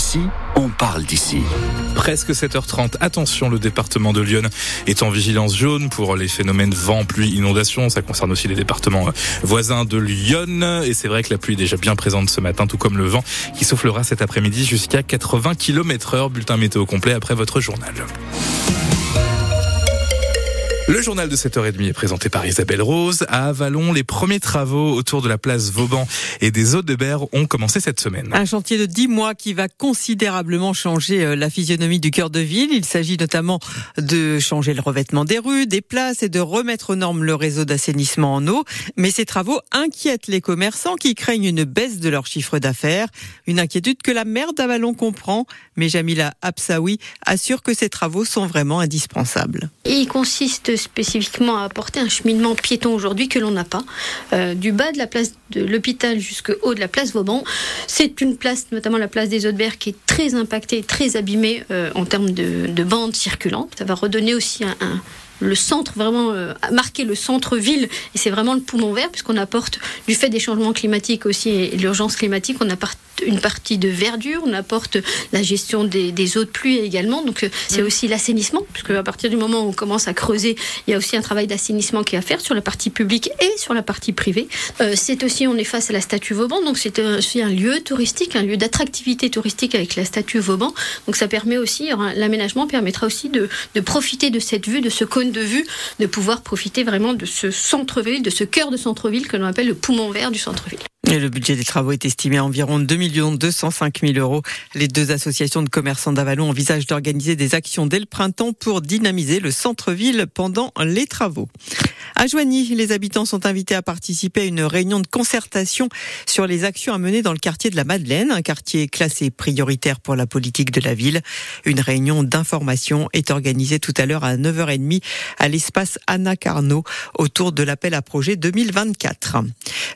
Ici, on parle d'ici. Presque 7h30. Attention, le département de Lyon est en vigilance jaune pour les phénomènes vent, pluie, inondation. Ça concerne aussi les départements euh, voisins de Lyon. Et c'est vrai que la pluie est déjà bien présente ce matin, tout comme le vent qui soufflera cet après-midi jusqu'à 80 km heure. Bulletin météo complet après votre journal. Le journal de 7h30 est présenté par Isabelle Rose. À Avalon, les premiers travaux autour de la place Vauban et des eaux de Berre ont commencé cette semaine. Un chantier de 10 mois qui va considérablement changer euh, la physionomie du cœur de ville. Il s'agit notamment de changer le revêtement des rues, des places et de remettre aux normes le réseau d'assainissement en eau. Mais ces travaux inquiètent les commerçants qui craignent une baisse de leur chiffre d'affaires. Une inquiétude que la maire d'Avalon comprend. Mais Jamila Absaoui assure que ces travaux sont vraiment indispensables. Il consiste spécifiquement à apporter un cheminement piéton aujourd'hui que l'on n'a pas. Euh, du bas de la place de l'hôpital jusqu'au haut de la place Vauban. C'est une place, notamment la place des Audebert, qui est très impactée, très abîmée euh, en termes de, de bandes circulantes. Ça va redonner aussi un le centre, vraiment euh, marquer le centre-ville. Et c'est vraiment le poumon vert, puisqu'on apporte, du fait des changements climatiques aussi et l'urgence climatique, on apporte une partie de verdure, on apporte la gestion des, des eaux de pluie également. Donc euh, c'est aussi l'assainissement, puisque à partir du moment où on commence à creuser, il y a aussi un travail d'assainissement qui est à faire sur la partie publique et sur la partie privée. Euh, c'est aussi, on est face à la statue Vauban, donc c'est aussi un lieu touristique, un lieu d'attractivité touristique avec la statue Vauban. Donc ça permet aussi, l'aménagement permettra aussi de, de profiter de cette vue, de ce de vue, de pouvoir profiter vraiment de ce centre-ville, de ce cœur de centre-ville que l'on appelle le poumon vert du centre-ville. Le budget des travaux est estimé à environ 2 205 000 euros. Les deux associations de commerçants d'Avalon envisagent d'organiser des actions dès le printemps pour dynamiser le centre-ville pendant les travaux. À Joigny, les habitants sont invités à participer à une réunion de concertation sur les actions à mener dans le quartier de la Madeleine, un quartier classé prioritaire pour la politique de la ville. Une réunion d'information est organisée tout à l'heure à 9h30 à l'espace Anna Carnot autour de l'appel à projet 2024.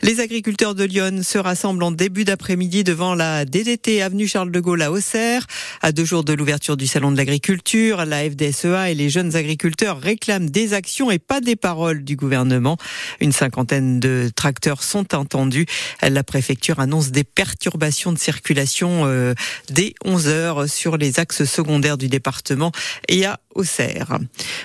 Les agriculteurs de Lyon se rassemblent en début d'après-midi devant la DDT avenue Charles de Gaulle à Auxerre. À deux jours de l'ouverture du salon de l'agriculture, la FDSEA et les jeunes agriculteurs réclament des actions et pas des paroles du gouvernement. Une cinquantaine de tracteurs sont entendus. La préfecture annonce des perturbations de circulation euh, dès 11 heures sur les axes secondaires du département et à Auxerre.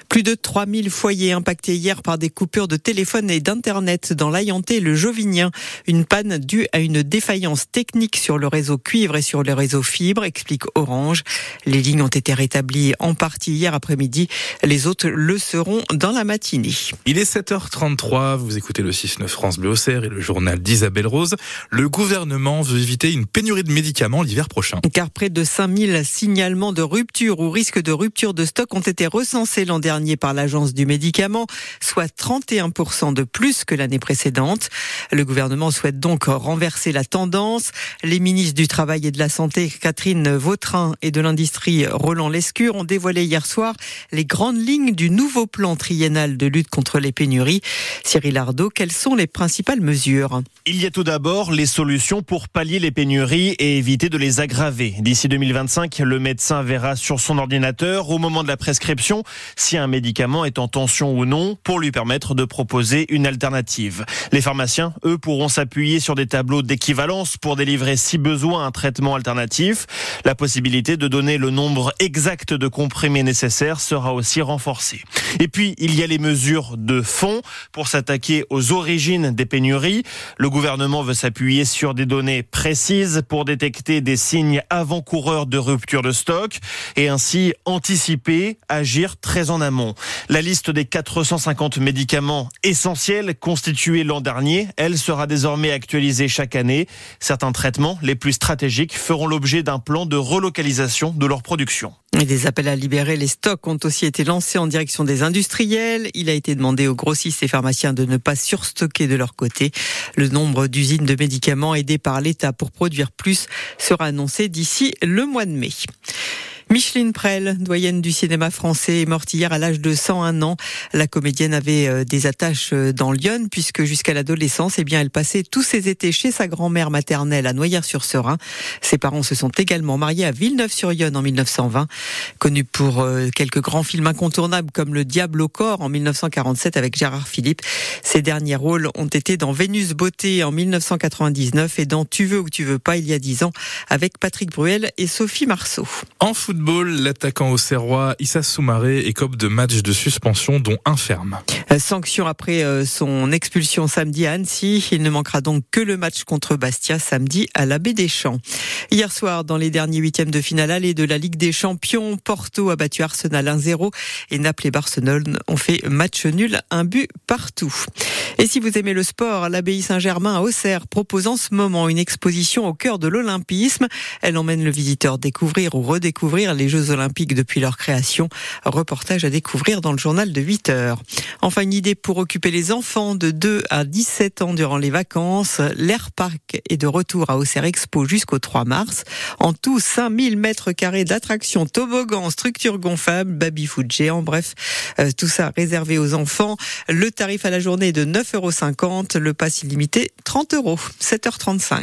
Plus de 3000 foyers impactés hier par des coupures de téléphone et d'internet dans l'Ayanté et le Jovinien. Une panne due à une défaillance technique sur le réseau cuivre et sur le réseau fibre, explique Orange. Les lignes ont été rétablies en partie hier après-midi. Les autres le seront dans la matinée. 7h33, vous écoutez le 6-9 France Bleu Auxerre et le journal d'Isabelle Rose. Le gouvernement veut éviter une pénurie de médicaments l'hiver prochain. Car près de 5000 signalements de rupture ou risque de rupture de stock ont été recensés l'an dernier par l'Agence du médicament, soit 31% de plus que l'année précédente. Le gouvernement souhaite donc renverser la tendance. Les ministres du Travail et de la Santé, Catherine Vautrin, et de l'Industrie, Roland Lescure, ont dévoilé hier soir les grandes lignes du nouveau plan triennal de lutte contre les pénuries. Cyril Ardo, quelles sont les principales mesures Il y a tout d'abord les solutions pour pallier les pénuries et éviter de les aggraver. D'ici 2025, le médecin verra sur son ordinateur, au moment de la prescription, si un médicament est en tension ou non, pour lui permettre de proposer une alternative. Les pharmaciens, eux, pourront s'appuyer sur des tableaux d'équivalence pour délivrer, si besoin, un traitement alternatif. La possibilité de donner le nombre exact de comprimés nécessaires sera aussi renforcée. Et puis, il y a les mesures de fond pour s'attaquer aux origines des pénuries. Le gouvernement veut s'appuyer sur des données précises pour détecter des signes avant-coureurs de rupture de stock et ainsi anticiper, agir très en amont. La liste des 450 médicaments essentiels constitués l'an dernier, elle sera désormais actualisée chaque année. Certains traitements, les plus stratégiques, feront l'objet d'un plan de relocalisation de leur production. Des appels à libérer les stocks ont aussi été lancés en direction des industriels. Il a été demandé aux grossistes et pharmaciens de ne pas surstocker de leur côté. Le nombre d'usines de médicaments aidées par l'État pour produire plus sera annoncé d'ici le mois de mai. Micheline Prel, doyenne du cinéma français, est morte hier à l'âge de 101 ans. La comédienne avait euh, des attaches euh, dans Lyon puisque jusqu'à l'adolescence, eh bien, elle passait tous ses étés chez sa grand-mère maternelle à Noyères-sur-Serein. Ses parents se sont également mariés à Villeneuve-sur-Yonne en 1920. Connue pour euh, quelques grands films incontournables comme Le Diable au corps en 1947 avec Gérard Philippe. Ses derniers rôles ont été dans Vénus Beauté en 1999 et dans Tu veux ou tu veux pas il y a 10 ans avec Patrick Bruel et Sophie Marceau. L'attaquant au Serrois Issa Soumaré écope de matchs de suspension dont un ferme. Euh, sanction après euh, son expulsion samedi à Annecy. Il ne manquera donc que le match contre Bastia samedi à la Baie des Champs. Hier soir, dans les derniers huitièmes de finale aller de la Ligue des Champions, Porto a battu Arsenal 1-0 et Naples et Barcelone ont fait match nul, un but partout. Et si vous aimez le sport, l'abbaye Saint-Germain à Auxerre propose en ce moment une exposition au cœur de l'olympisme. Elle emmène le visiteur découvrir ou redécouvrir découvrir les Jeux Olympiques depuis leur création. Reportage à découvrir dans le journal de 8 heures. Enfin, une idée pour occuper les enfants de 2 à 17 ans durant les vacances. L'air park est de retour à Auxerre Expo jusqu'au 3 mars. En tout, 5000 mètres carrés d'attractions, toboggans, structures gonflables, baby-foot géant, bref, euh, tout ça réservé aux enfants. Le tarif à la journée est de 9,50 euros, le pass illimité 30 euros. 7h35.